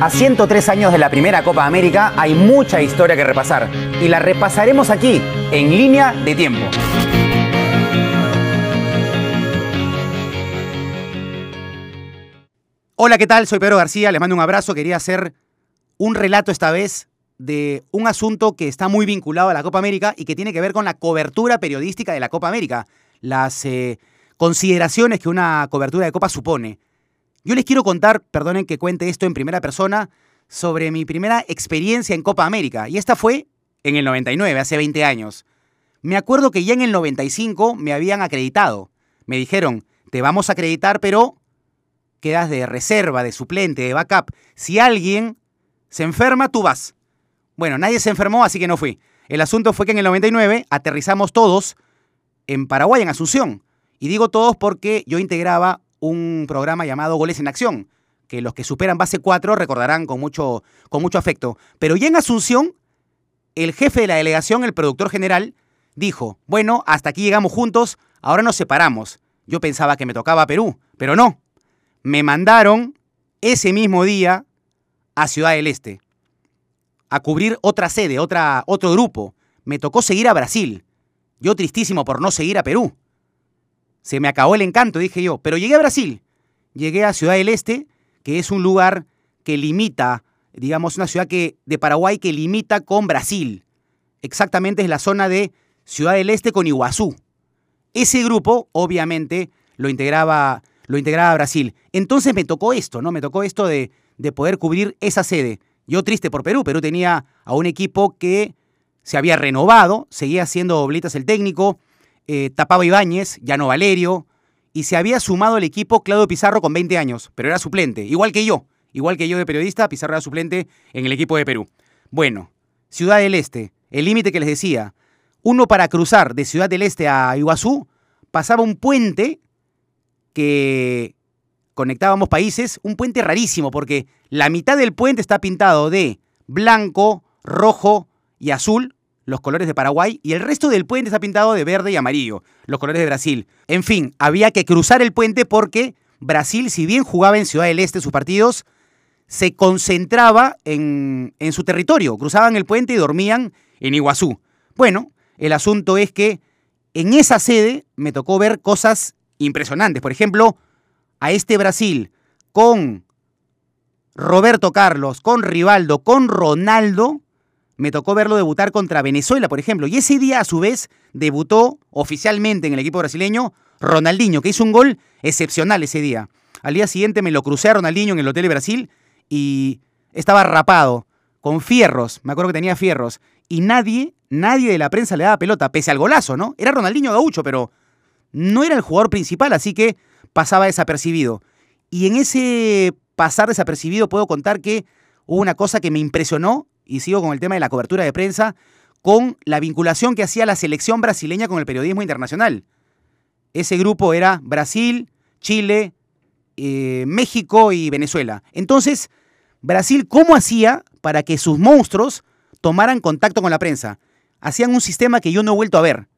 A 103 años de la primera Copa América hay mucha historia que repasar y la repasaremos aquí, en línea de tiempo. Hola, ¿qué tal? Soy Pedro García, les mando un abrazo. Quería hacer un relato esta vez de un asunto que está muy vinculado a la Copa América y que tiene que ver con la cobertura periodística de la Copa América, las eh, consideraciones que una cobertura de Copa supone. Yo les quiero contar, perdonen que cuente esto en primera persona, sobre mi primera experiencia en Copa América. Y esta fue en el 99, hace 20 años. Me acuerdo que ya en el 95 me habían acreditado. Me dijeron, te vamos a acreditar, pero quedas de reserva, de suplente, de backup. Si alguien se enferma, tú vas. Bueno, nadie se enfermó, así que no fui. El asunto fue que en el 99 aterrizamos todos en Paraguay, en Asunción. Y digo todos porque yo integraba un programa llamado Goles en Acción, que los que superan base 4 recordarán con mucho, con mucho afecto. Pero ya en Asunción, el jefe de la delegación, el productor general, dijo, bueno, hasta aquí llegamos juntos, ahora nos separamos. Yo pensaba que me tocaba Perú, pero no. Me mandaron ese mismo día a Ciudad del Este, a cubrir otra sede, otra, otro grupo. Me tocó seguir a Brasil. Yo tristísimo por no seguir a Perú. Se me acabó el encanto, dije yo. Pero llegué a Brasil. Llegué a Ciudad del Este, que es un lugar que limita, digamos, una ciudad que, de Paraguay que limita con Brasil. Exactamente es la zona de Ciudad del Este con Iguazú. Ese grupo, obviamente, lo integraba, lo integraba Brasil. Entonces me tocó esto, ¿no? Me tocó esto de, de poder cubrir esa sede. Yo triste por Perú. Perú tenía a un equipo que se había renovado, seguía siendo Oblitas el técnico, eh, tapaba Ibáñez, no Valerio, y se había sumado el equipo Claudio Pizarro con 20 años, pero era suplente, igual que yo, igual que yo de periodista, Pizarro era suplente en el equipo de Perú. Bueno, Ciudad del Este, el límite que les decía, uno para cruzar de Ciudad del Este a Iguazú pasaba un puente que conectábamos países, un puente rarísimo porque la mitad del puente está pintado de blanco, rojo y azul, los colores de Paraguay, y el resto del puente está pintado de verde y amarillo, los colores de Brasil. En fin, había que cruzar el puente porque Brasil, si bien jugaba en Ciudad del Este sus partidos, se concentraba en, en su territorio, cruzaban el puente y dormían en Iguazú. Bueno, el asunto es que en esa sede me tocó ver cosas impresionantes. Por ejemplo, a este Brasil con Roberto Carlos, con Rivaldo, con Ronaldo, me tocó verlo debutar contra Venezuela, por ejemplo. Y ese día, a su vez, debutó oficialmente en el equipo brasileño Ronaldinho, que hizo un gol excepcional ese día. Al día siguiente me lo crucé a Ronaldinho en el Hotel de Brasil y estaba rapado, con fierros, me acuerdo que tenía fierros. Y nadie, nadie de la prensa le daba pelota, pese al golazo, ¿no? Era Ronaldinho Gaucho, pero no era el jugador principal, así que pasaba desapercibido. Y en ese pasar desapercibido puedo contar que hubo una cosa que me impresionó y sigo con el tema de la cobertura de prensa, con la vinculación que hacía la selección brasileña con el periodismo internacional. Ese grupo era Brasil, Chile, eh, México y Venezuela. Entonces, Brasil, ¿cómo hacía para que sus monstruos tomaran contacto con la prensa? Hacían un sistema que yo no he vuelto a ver.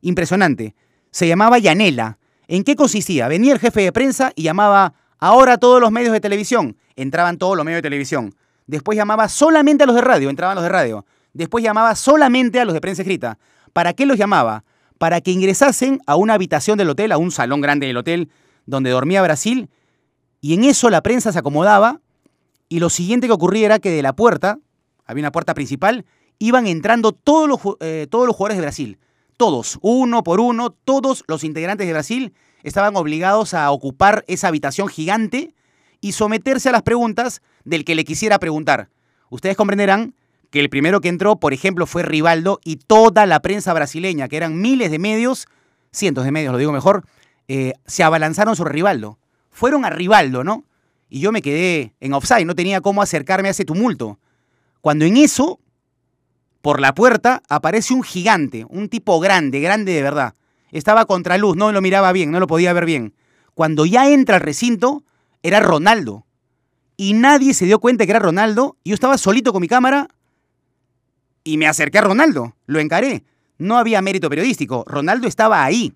Impresionante. Se llamaba Yanela. ¿En qué consistía? Venía el jefe de prensa y llamaba ahora todos los medios de televisión. Entraban todos los medios de televisión. Después llamaba solamente a los de radio, entraban los de radio. Después llamaba solamente a los de prensa escrita. ¿Para qué los llamaba? Para que ingresasen a una habitación del hotel, a un salón grande del hotel donde dormía Brasil, y en eso la prensa se acomodaba, y lo siguiente que ocurría era que de la puerta, había una puerta principal, iban entrando todos los, eh, todos los jugadores de Brasil. Todos, uno por uno, todos los integrantes de Brasil estaban obligados a ocupar esa habitación gigante y someterse a las preguntas del que le quisiera preguntar. Ustedes comprenderán que el primero que entró, por ejemplo, fue Rivaldo y toda la prensa brasileña, que eran miles de medios, cientos de medios, lo digo mejor, eh, se abalanzaron sobre Rivaldo. Fueron a Rivaldo, ¿no? Y yo me quedé en offside, no tenía cómo acercarme a ese tumulto. Cuando en eso, por la puerta, aparece un gigante, un tipo grande, grande de verdad. Estaba contra luz, no lo miraba bien, no lo podía ver bien. Cuando ya entra al recinto, era Ronaldo. Y nadie se dio cuenta que era Ronaldo. Yo estaba solito con mi cámara y me acerqué a Ronaldo. Lo encaré. No había mérito periodístico. Ronaldo estaba ahí.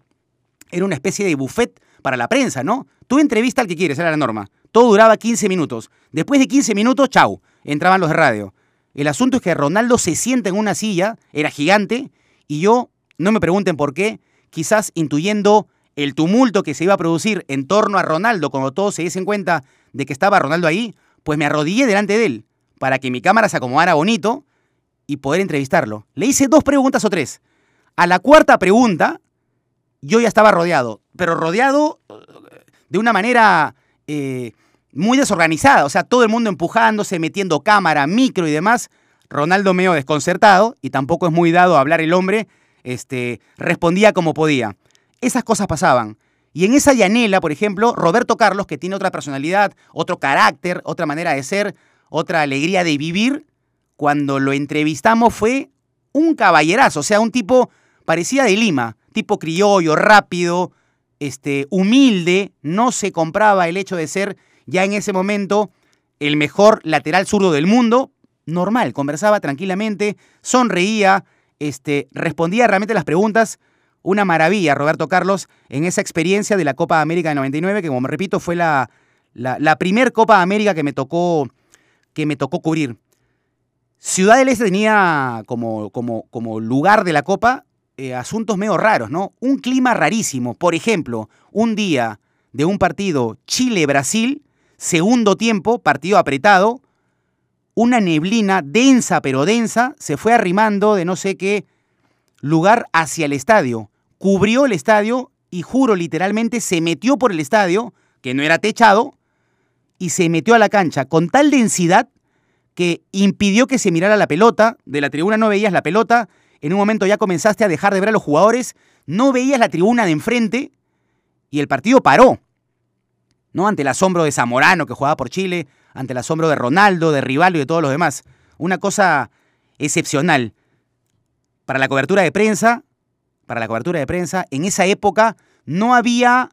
Era una especie de buffet para la prensa, ¿no? Tú entrevista al que quieres, era la norma. Todo duraba 15 minutos. Después de 15 minutos, chau, entraban los de radio. El asunto es que Ronaldo se sienta en una silla, era gigante, y yo, no me pregunten por qué, quizás intuyendo el tumulto que se iba a producir en torno a Ronaldo cuando todos se diesen cuenta de que estaba Ronaldo ahí, pues me arrodillé delante de él para que mi cámara se acomodara bonito y poder entrevistarlo. Le hice dos preguntas o tres. A la cuarta pregunta, yo ya estaba rodeado, pero rodeado eh, de una manera eh, muy desorganizada, o sea, todo el mundo empujándose, metiendo cámara, micro y demás. Ronaldo medio desconcertado, y tampoco es muy dado a hablar el hombre, este, respondía como podía. Esas cosas pasaban. Y en esa llanela, por ejemplo, Roberto Carlos, que tiene otra personalidad, otro carácter, otra manera de ser, otra alegría de vivir, cuando lo entrevistamos fue un caballerazo, o sea, un tipo parecía de Lima, tipo criollo, rápido, este, humilde, no se compraba el hecho de ser ya en ese momento el mejor lateral zurdo del mundo, normal, conversaba tranquilamente, sonreía, este, respondía realmente las preguntas. Una maravilla, Roberto Carlos, en esa experiencia de la Copa América de 99, que como repito, fue la, la, primer Copa América que me tocó, que me tocó cubrir. Ciudad del Este tenía como, como, como lugar de la Copa eh, asuntos medio raros, ¿no? Un clima rarísimo. Por ejemplo, un día de un partido Chile-Brasil, segundo tiempo, partido apretado, una neblina densa pero densa se fue arrimando de no sé qué lugar hacia el estadio. Cubrió el estadio y juro literalmente se metió por el estadio, que no era techado, y se metió a la cancha con tal densidad que impidió que se mirara la pelota. De la tribuna no veías la pelota. En un momento ya comenzaste a dejar de ver a los jugadores. No veías la tribuna de enfrente. Y el partido paró. ¿no? Ante el asombro de Zamorano, que jugaba por Chile, ante el asombro de Ronaldo, de Rivaldo y de todos los demás. Una cosa excepcional. Para la cobertura de prensa, para la cobertura de prensa, en esa época no había,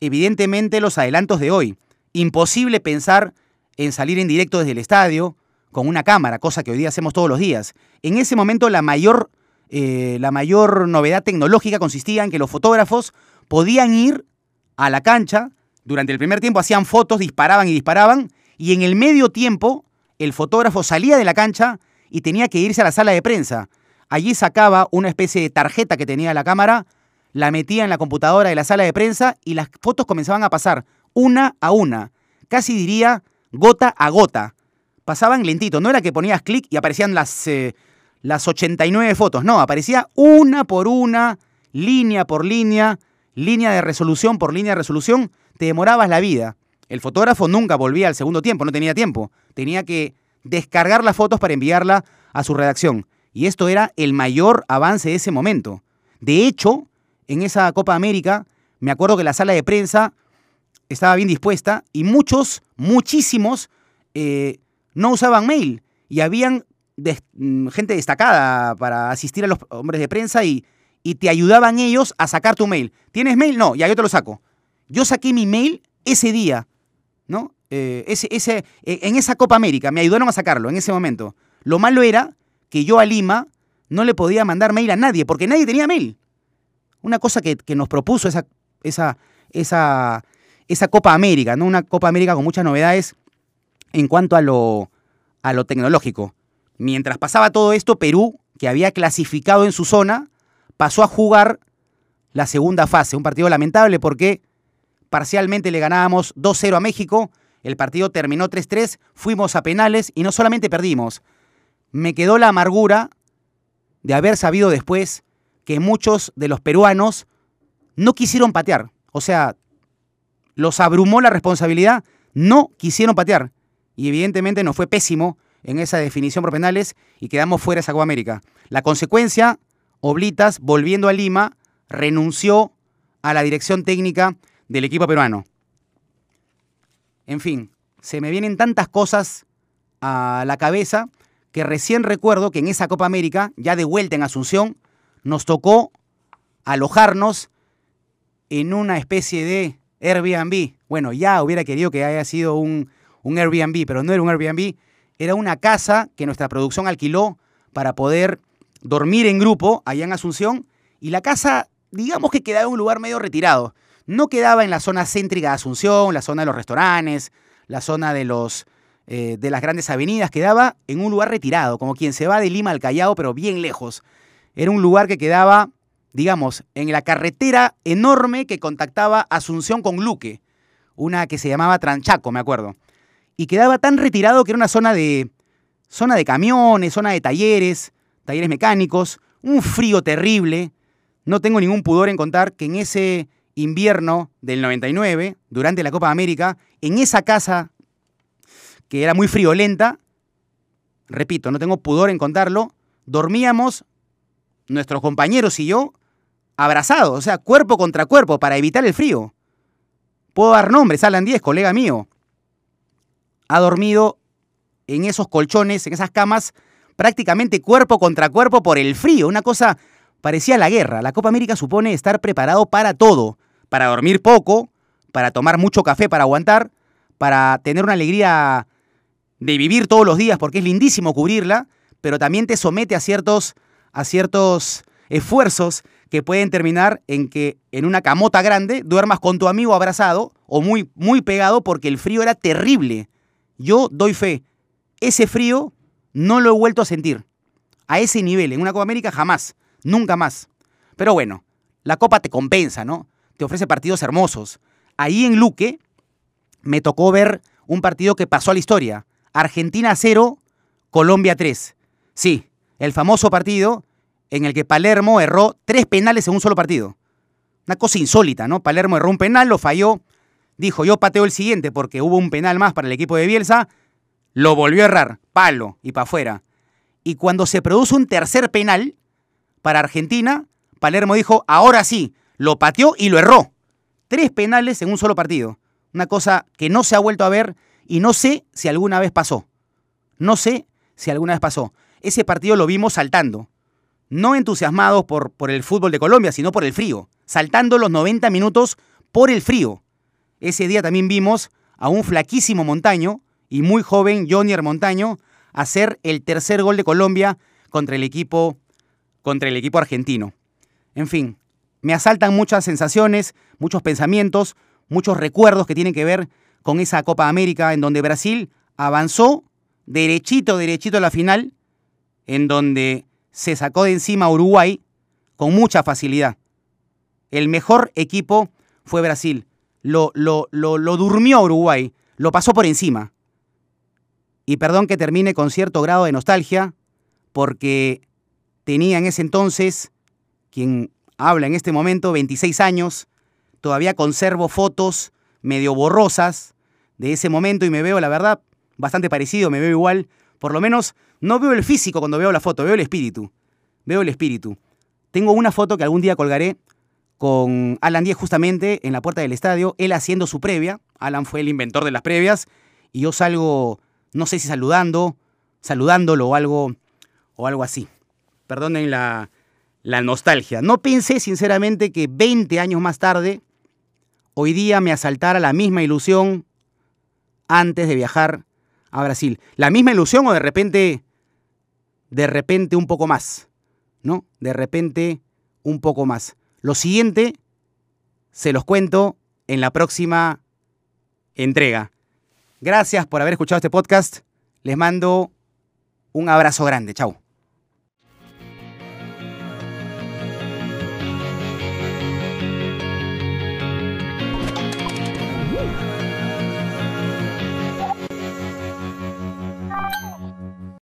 evidentemente, los adelantos de hoy. Imposible pensar en salir en directo desde el estadio, con una cámara, cosa que hoy día hacemos todos los días. En ese momento la mayor, eh, la mayor novedad tecnológica consistía en que los fotógrafos podían ir a la cancha, durante el primer tiempo hacían fotos, disparaban y disparaban, y en el medio tiempo el fotógrafo salía de la cancha y tenía que irse a la sala de prensa. Allí sacaba una especie de tarjeta que tenía la cámara, la metía en la computadora de la sala de prensa y las fotos comenzaban a pasar una a una, casi diría gota a gota pasaban lentito. No era que ponías clic y aparecían las, eh, las 89 fotos. No, aparecía una por una, línea por línea, línea de resolución por línea de resolución. Te demorabas la vida. El fotógrafo nunca volvía al segundo tiempo, no tenía tiempo. Tenía que descargar las fotos para enviarla a su redacción. Y esto era el mayor avance de ese momento. De hecho, en esa Copa América, me acuerdo que la sala de prensa estaba bien dispuesta y muchos, muchísimos, eh, no usaban mail y habían mm, gente destacada para asistir a los hombres de prensa y, y te ayudaban ellos a sacar tu mail. ¿Tienes mail? No, ya yo te lo saco. Yo saqué mi mail ese día, ¿no? Eh, ese, ese, eh, en esa Copa América, me ayudaron a sacarlo en ese momento. Lo malo era que yo a Lima no le podía mandar mail a nadie, porque nadie tenía mail. Una cosa que, que nos propuso esa, esa, esa, esa Copa América, ¿no? Una Copa América con muchas novedades en cuanto a lo, a lo tecnológico. Mientras pasaba todo esto, Perú, que había clasificado en su zona, pasó a jugar la segunda fase. Un partido lamentable porque parcialmente le ganábamos 2-0 a México, el partido terminó 3-3, fuimos a penales y no solamente perdimos, me quedó la amargura de haber sabido después que muchos de los peruanos no quisieron patear. O sea, los abrumó la responsabilidad, no quisieron patear y evidentemente nos fue pésimo en esa definición por penales y quedamos fuera de esa América. La consecuencia, Oblitas, volviendo a Lima, renunció a la dirección técnica del equipo peruano. En fin, se me vienen tantas cosas a la cabeza que recién recuerdo que en esa Copa América, ya de vuelta en Asunción, nos tocó alojarnos en una especie de Airbnb. Bueno, ya hubiera querido que haya sido un un Airbnb, pero no era un Airbnb, era una casa que nuestra producción alquiló para poder dormir en grupo allá en Asunción y la casa, digamos que quedaba en un lugar medio retirado. No quedaba en la zona céntrica de Asunción, la zona de los restaurantes, la zona de los eh, de las grandes avenidas, quedaba en un lugar retirado, como quien se va de Lima al Callao, pero bien lejos. Era un lugar que quedaba, digamos, en la carretera enorme que contactaba Asunción con Luque, una que se llamaba Tranchaco, me acuerdo. Y quedaba tan retirado que era una zona de zona de camiones, zona de talleres, talleres mecánicos, un frío terrible. No tengo ningún pudor en contar que en ese invierno del 99, durante la Copa América, en esa casa que era muy friolenta, repito, no tengo pudor en contarlo, dormíamos, nuestros compañeros y yo, abrazados, o sea, cuerpo contra cuerpo, para evitar el frío. Puedo dar nombres, Alan 10, colega mío, ha dormido en esos colchones, en esas camas, prácticamente cuerpo contra cuerpo por el frío, una cosa parecía la guerra. La Copa América supone estar preparado para todo, para dormir poco, para tomar mucho café para aguantar, para tener una alegría de vivir todos los días porque es lindísimo cubrirla, pero también te somete a ciertos, a ciertos esfuerzos que pueden terminar en que en una camota grande duermas con tu amigo abrazado o muy, muy pegado porque el frío era terrible. Yo doy fe, ese frío no lo he vuelto a sentir. A ese nivel, en una Copa América jamás, nunca más. Pero bueno, la Copa te compensa, ¿no? Te ofrece partidos hermosos. Ahí en Luque me tocó ver un partido que pasó a la historia. Argentina 0, Colombia 3. Sí, el famoso partido en el que Palermo erró tres penales en un solo partido. Una cosa insólita, ¿no? Palermo erró un penal, lo falló, dijo yo pateo el siguiente porque hubo un penal más para el equipo de Bielsa, lo volvió a errar, palo y para afuera. Y cuando se produce un tercer penal para Argentina, Palermo dijo, ahora sí, lo pateó y lo erró. Tres penales en un solo partido. Una cosa que no se ha vuelto a ver y no sé si alguna vez pasó. No sé si alguna vez pasó. Ese partido lo vimos saltando. No entusiasmados por, por el fútbol de Colombia, sino por el frío. Saltando los 90 minutos por el frío. Ese día también vimos a un flaquísimo Montaño y muy joven Jonier Montaño hacer el tercer gol de Colombia contra el equipo contra el equipo argentino. En fin, me asaltan muchas sensaciones, muchos pensamientos, muchos recuerdos que tienen que ver con esa Copa América en donde Brasil avanzó derechito, derechito a la final, en donde se sacó de encima Uruguay con mucha facilidad. El mejor equipo fue Brasil. Lo, lo, lo, durmió Uruguay, lo pasó por encima. Y perdón que termine con cierto grado de nostalgia, porque tenía en ese entonces, quien habla en este momento, 26 años, todavía conservo fotos medio borrosas de ese momento y me veo, la verdad, bastante parecido, me veo igual. Por lo menos no veo el físico cuando veo la foto, veo el espíritu. Veo el espíritu. Tengo una foto que algún día colgaré con Alan Díez justamente en la puerta del estadio, él haciendo su previa. Alan fue el inventor de las previas y yo salgo, no sé si saludando, saludándolo o algo, o algo así. Perdonen la, la nostalgia. No pensé sinceramente que 20 años más tarde hoy día me asaltara la misma ilusión antes de viajar a Brasil. La misma ilusión o de repente, de repente un poco más, ¿no? De repente un poco más. Lo siguiente se los cuento en la próxima entrega. Gracias por haber escuchado este podcast. Les mando un abrazo grande. Chao.